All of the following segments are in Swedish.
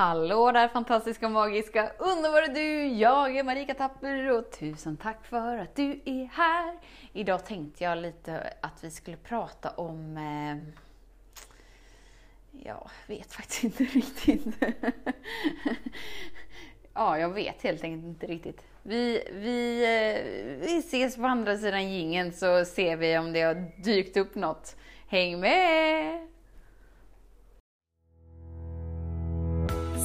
Hallå där fantastiska, magiska, underbara du! Jag är Marika Tapper och tusen tack för att du är här! Idag tänkte jag lite att vi skulle prata om... Eh, jag vet faktiskt inte riktigt. ja, jag vet helt enkelt inte riktigt. Vi, vi, eh, vi ses på andra sidan gingen så ser vi om det har dykt upp något. Häng med!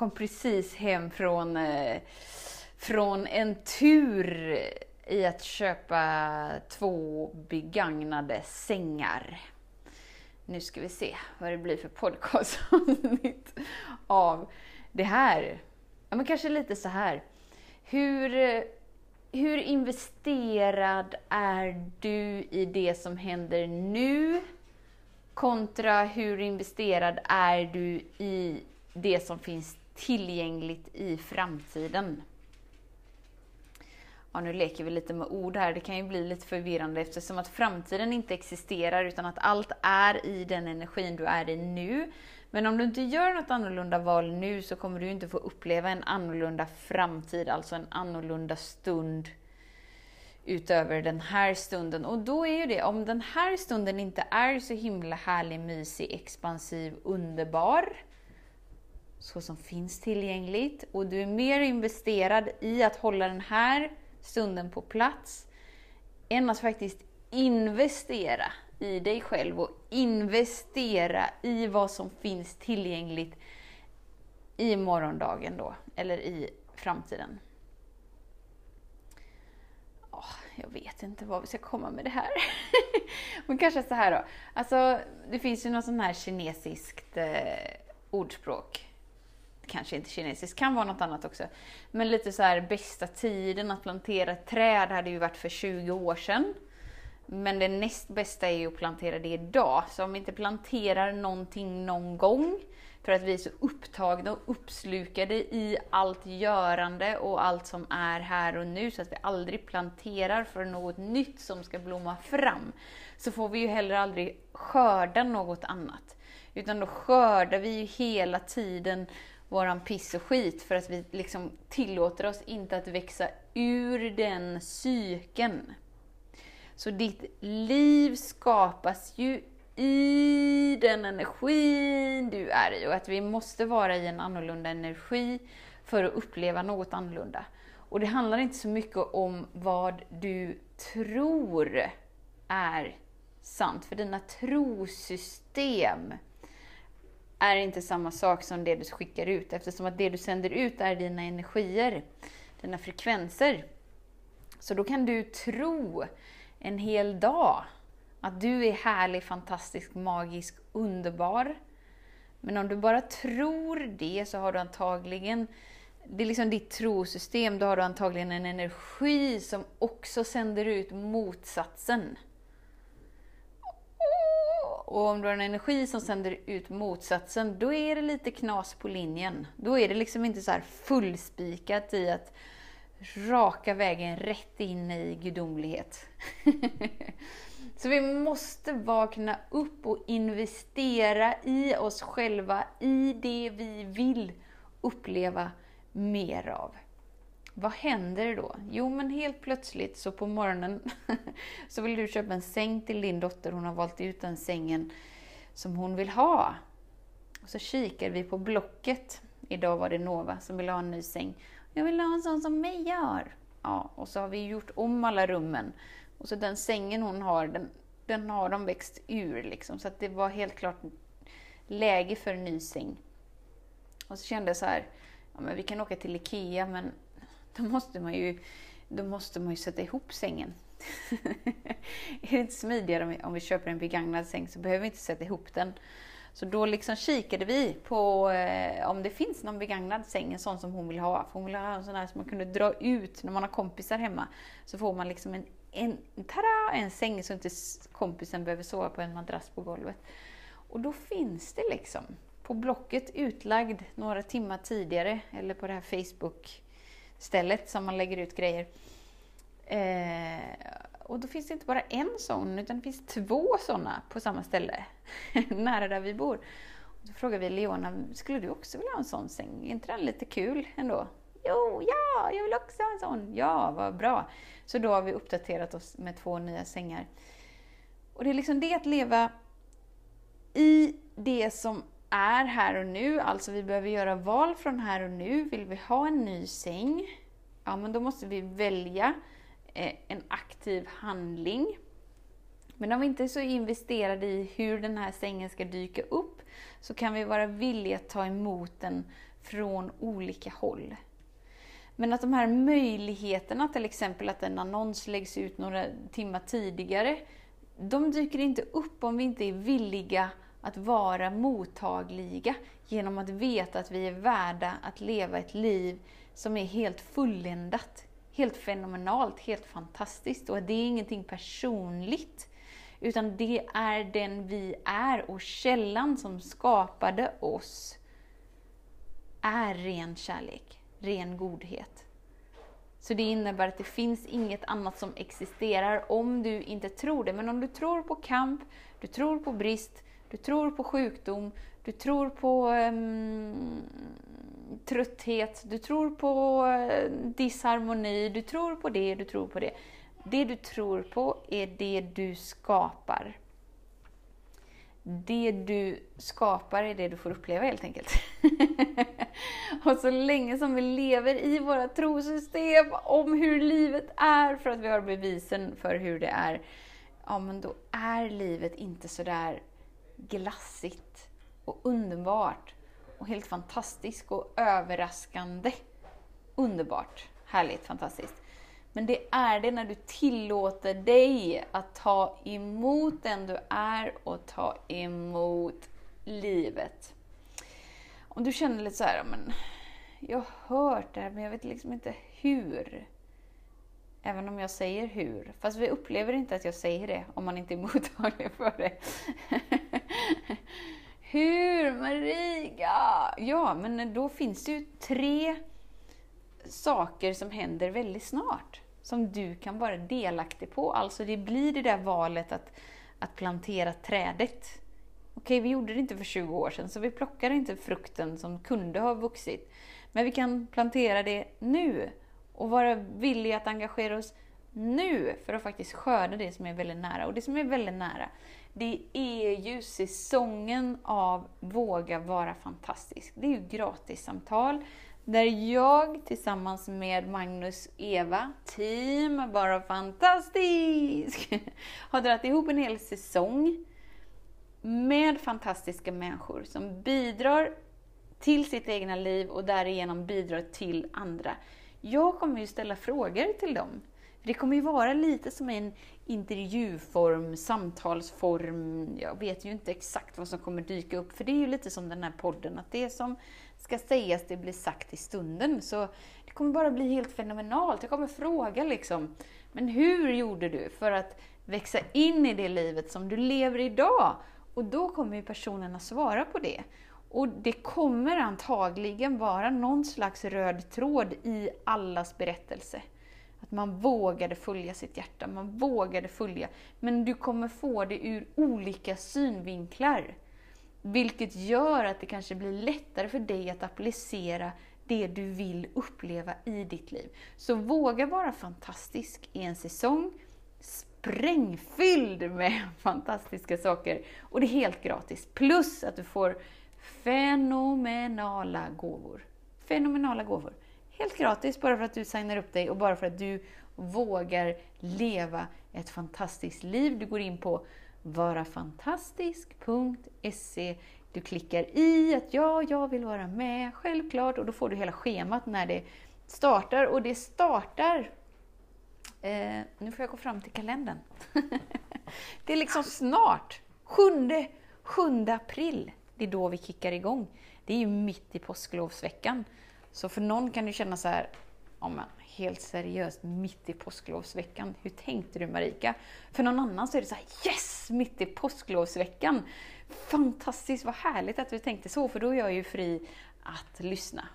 Kom precis hem från, eh, från en tur i att köpa två begagnade sängar. Nu ska vi se vad det blir för podcastavsnitt av det här. Ja, men kanske lite så här. Hur, hur investerad är du i det som händer nu? Kontra hur investerad är du i det som finns tillgängligt i framtiden. Ja, nu leker vi lite med ord här. Det kan ju bli lite förvirrande eftersom att framtiden inte existerar utan att allt är i den energin du är i nu. Men om du inte gör något annorlunda val nu så kommer du inte få uppleva en annorlunda framtid, alltså en annorlunda stund utöver den här stunden. Och då är ju det, om den här stunden inte är så himla härlig, mysig, expansiv, underbar, så som finns tillgängligt och du är mer investerad i att hålla den här stunden på plats än att faktiskt investera i dig själv och investera i vad som finns tillgängligt i morgondagen då, eller i framtiden. Oh, jag vet inte vad vi ska komma med det här. Men kanske så här då. Alltså, det finns ju något sånt här kinesiskt eh, ordspråk kanske inte kinesiskt, kan vara något annat också. Men lite så här, bästa tiden att plantera ett träd hade ju varit för 20 år sedan. Men det näst bästa är ju att plantera det idag. Så om vi inte planterar någonting någon gång, för att vi är så upptagna och uppslukade i allt görande och allt som är här och nu, så att vi aldrig planterar för något nytt som ska blomma fram, så får vi ju heller aldrig skörda något annat. Utan då skördar vi ju hela tiden våran piss och skit för att vi liksom tillåter oss inte att växa ur den cykeln. Så ditt liv skapas ju i den energin du är i och att vi måste vara i en annorlunda energi för att uppleva något annorlunda. Och det handlar inte så mycket om vad du tror är sant, för dina trosystem är inte samma sak som det du skickar ut eftersom att det du sänder ut är dina energier, dina frekvenser. Så då kan du tro en hel dag att du är härlig, fantastisk, magisk, underbar. Men om du bara tror det så har du antagligen, det är liksom ditt trosystem, då har du antagligen en energi som också sänder ut motsatsen. Och om du har en energi som sänder ut motsatsen, då är det lite knas på linjen. Då är det liksom inte så här fullspikat i att raka vägen rätt in i gudomlighet. så vi måste vakna upp och investera i oss själva, i det vi vill uppleva mer av. Vad händer då? Jo, men helt plötsligt så på morgonen så vill du köpa en säng till din dotter. Hon har valt ut den sängen som hon vill ha. Och så kikar vi på Blocket. Idag var det Nova som ville ha en ny säng. Jag vill ha en sån som Meja har. Ja, och så har vi gjort om alla rummen. Och så den sängen hon har, den, den har de växt ur liksom. Så att det var helt klart läge för en ny säng. Och så kände jag så här, ja men vi kan åka till IKEA men då måste man ju, då måste man ju sätta ihop sängen. är det inte smidigare om vi, om vi köper en begagnad säng så behöver vi inte sätta ihop den. Så då liksom kikade vi på eh, om det finns någon begagnad säng, en sån som hon vill ha. För hon vill ha en sån här som man kunde dra ut när man har kompisar hemma. Så får man liksom en, en, tada, en säng så inte kompisen behöver sova på en madrass på golvet. Och då finns det liksom på Blocket utlagd några timmar tidigare, eller på det här Facebook, stället som man lägger ut grejer. Eh, och då finns det inte bara en sån, utan det finns två såna på samma ställe, nära där vi bor. Och då frågade vi Leona, skulle du också vilja ha en sån säng? Är inte den lite kul ändå? Jo, ja, jag vill också ha en sån! Ja, vad bra! Så då har vi uppdaterat oss med två nya sängar. Och det är liksom det att leva i det som är här och nu, alltså vi behöver göra val från här och nu. Vill vi ha en ny säng? Ja, men då måste vi välja eh, en aktiv handling. Men om vi inte är så investerade i hur den här sängen ska dyka upp, så kan vi vara villiga att ta emot den från olika håll. Men att de här möjligheterna, till exempel att en annons läggs ut några timmar tidigare, de dyker inte upp om vi inte är villiga att vara mottagliga genom att veta att vi är värda att leva ett liv som är helt fulländat, helt fenomenalt, helt fantastiskt. Och det är ingenting personligt, utan det är den vi är och källan som skapade oss är ren kärlek, ren godhet. Så det innebär att det finns inget annat som existerar om du inte tror det. Men om du tror på kamp, du tror på brist, du tror på sjukdom, du tror på um, trötthet, du tror på uh, disharmoni, du tror på det, du tror på det. Det du tror på är det du skapar. Det du skapar är det du får uppleva helt enkelt. och så länge som vi lever i våra trosystem om hur livet är, för att vi har bevisen för hur det är, ja men då är livet inte sådär glassigt och underbart och helt fantastiskt och överraskande. Underbart, härligt, fantastiskt. Men det är det när du tillåter dig att ta emot den du är och ta emot livet. Om du känner lite så här, men jag har hört det här men jag vet liksom inte hur. Även om jag säger hur. Fast vi upplever inte att jag säger det om man inte är mottaglig för det. hur Maria? Ja, men då finns det ju tre saker som händer väldigt snart. Som du kan vara delaktig på. Alltså det blir det där valet att, att plantera trädet. Okej, vi gjorde det inte för 20 år sedan, så vi plockar inte frukten som kunde ha vuxit. Men vi kan plantera det nu och vara villiga att engagera oss nu för att faktiskt skörda det som är väldigt nära. Och det som är väldigt nära, det är ju säsongen av Våga vara fantastisk. Det är ju gratissamtal där jag tillsammans med Magnus Eva, team Bara Fantastisk, har dragit ihop en hel säsong med fantastiska människor som bidrar till sitt egna liv och därigenom bidrar till andra. Jag kommer ju ställa frågor till dem. Det kommer ju vara lite som en intervjuform, samtalsform. Jag vet ju inte exakt vad som kommer dyka upp, för det är ju lite som den här podden, att det som ska sägas, det blir sagt i stunden. Så det kommer bara bli helt fenomenalt. Jag kommer fråga liksom, men hur gjorde du för att växa in i det livet som du lever idag? Och då kommer ju personerna svara på det. Och det kommer antagligen vara någon slags röd tråd i allas berättelse. Att man vågade följa sitt hjärta, man vågade följa. Men du kommer få det ur olika synvinklar. Vilket gör att det kanske blir lättare för dig att applicera det du vill uppleva i ditt liv. Så våga vara fantastisk i en säsong sprängfylld med fantastiska saker. Och det är helt gratis. Plus att du får fenomenala gåvor. Fenomenala gåvor. Helt gratis bara för att du signar upp dig och bara för att du vågar leva ett fantastiskt liv. Du går in på varafantastisk.se Du klickar i att ja, jag vill vara med, självklart, och då får du hela schemat när det startar. Och det startar... Eh, nu får jag gå fram till kalendern. det är liksom snart, 7, 7 april Det är då vi kickar igång. Det är ju mitt i påsklovsveckan. Så för någon kan det kännas så här, ja men helt seriöst, mitt i påsklovsveckan. Hur tänkte du Marika? För någon annan så är det så här, yes! Mitt i påsklovsveckan! Fantastiskt, vad härligt att du tänkte så, för då är jag ju fri att lyssna.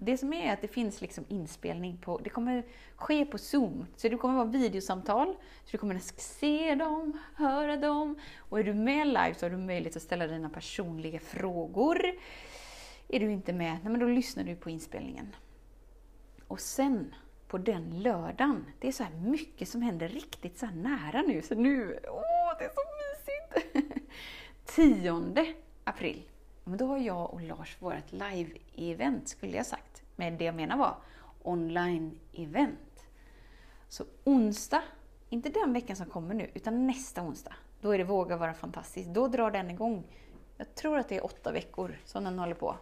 Det som är att det finns liksom inspelning på, det kommer ske på Zoom. Så det kommer vara videosamtal, så du kommer se dem, höra dem. Och är du med live så har du möjlighet att ställa dina personliga frågor. Är du inte med, nej men då lyssnar du på inspelningen. Och sen på den lördagen, det är så här mycket som händer riktigt så nära nu, så nu, åh, det är så mysigt! 10 april, men då har jag och Lars vårt live-event, skulle jag sagt. Men det jag menar var online-event. Så onsdag, inte den veckan som kommer nu, utan nästa onsdag, då är det Våga vara fantastisk. Då drar den igång. Jag tror att det är åtta veckor som den håller på.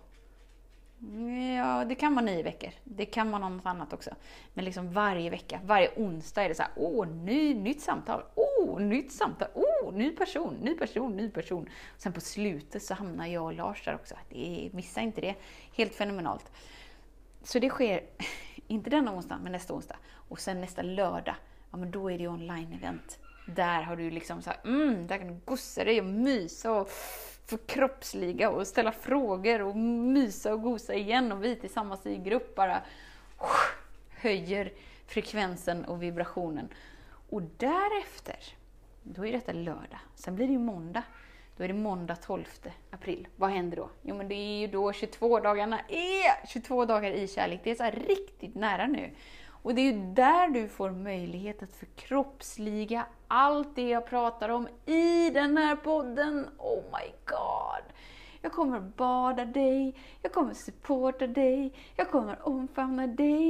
Ja, det kan vara nio veckor. Det kan vara något annat också. Men liksom varje vecka, varje onsdag är det så här, åh, ny, nytt samtal, åh, nytt samtal, åh, ny person, ny person, ny person. Sen på slutet så hamnar jag och Lars där också. Det är, missa inte det. Helt fenomenalt. Så det sker, inte denna onsdag, men nästa onsdag. Och sen nästa lördag, ja men då är det online-event. Där har du liksom så här, mm, där kan du gossa dig och mysa och förkroppsliga och ställa frågor och mysa och gosa igen och vi tillsammans i grupp bara höjer frekvensen och vibrationen. Och därefter, då är detta lördag, sen blir det ju måndag. Då är det måndag 12 april. Vad händer då? Jo men det är ju då 22 dagarna är 22 dagar i kärlek. Det är så riktigt nära nu. Och det är ju där du får möjlighet att förkroppsliga allt det jag pratar om i den här podden. Oh my god! Jag kommer bada dig, jag kommer supporta dig, jag kommer omfamna dig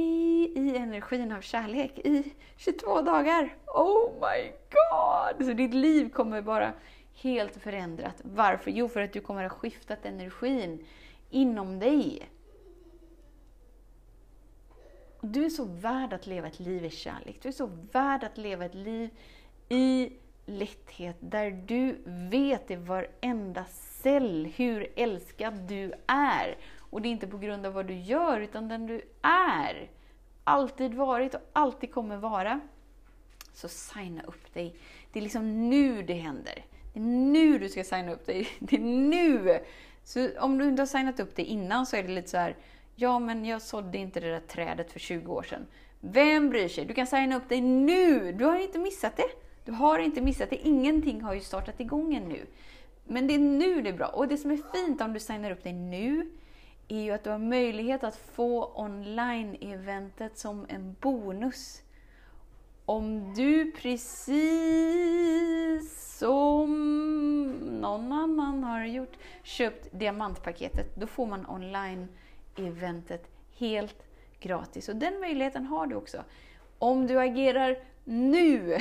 i energin av kärlek i 22 dagar. Oh my god! Så ditt liv kommer vara helt förändrat. Varför? Jo, för att du kommer ha skiftat energin inom dig. Du är så värd att leva ett liv i kärlek. Du är så värd att leva ett liv i lätthet, där du vet i varenda cell hur älskad du är. Och det är inte på grund av vad du gör, utan den du är. Alltid varit och alltid kommer vara. Så signa upp dig. Det är liksom nu det händer. Det är nu du ska signa upp dig. Det är nu! Så om du inte har signat upp dig innan så är det lite så här, ja men jag sådde inte det där trädet för 20 år sedan. Vem bryr sig? Du kan signa upp dig nu! Du har inte missat det. Du har inte missat det. Ingenting har ju startat igång ännu. Men det är nu det är bra. Och det som är fint om du signar upp dig nu, är ju att du har möjlighet att få online-eventet som en bonus. Om du precis som någon annan har gjort, köpt diamantpaketet, då får man online eventet helt gratis. Och den möjligheten har du också. Om du agerar nu!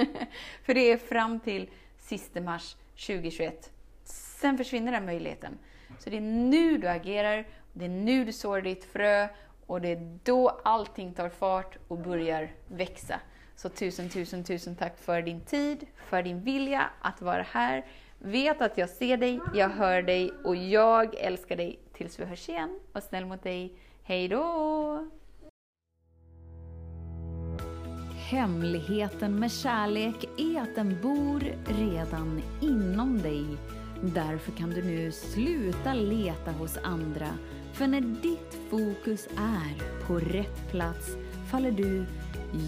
För det är fram till sista mars 2021. Sen försvinner den möjligheten. Så det är nu du agerar, det är nu du sår ditt frö och det är då allting tar fart och börjar växa. Så tusen, tusen, tusen tack för din tid, för din vilja att vara här. Vet att jag ser dig, jag hör dig och jag älskar dig tills vi hörs igen. Var snäll mot dig. Hej då! Hemligheten med kärlek är att den bor redan inom dig. Därför kan du nu sluta leta hos andra. För när ditt fokus är på rätt plats faller du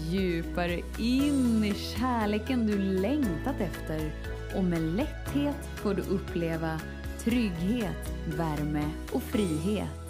djupare in i kärleken du längtat efter och med lätthet får du uppleva trygghet, värme och frihet.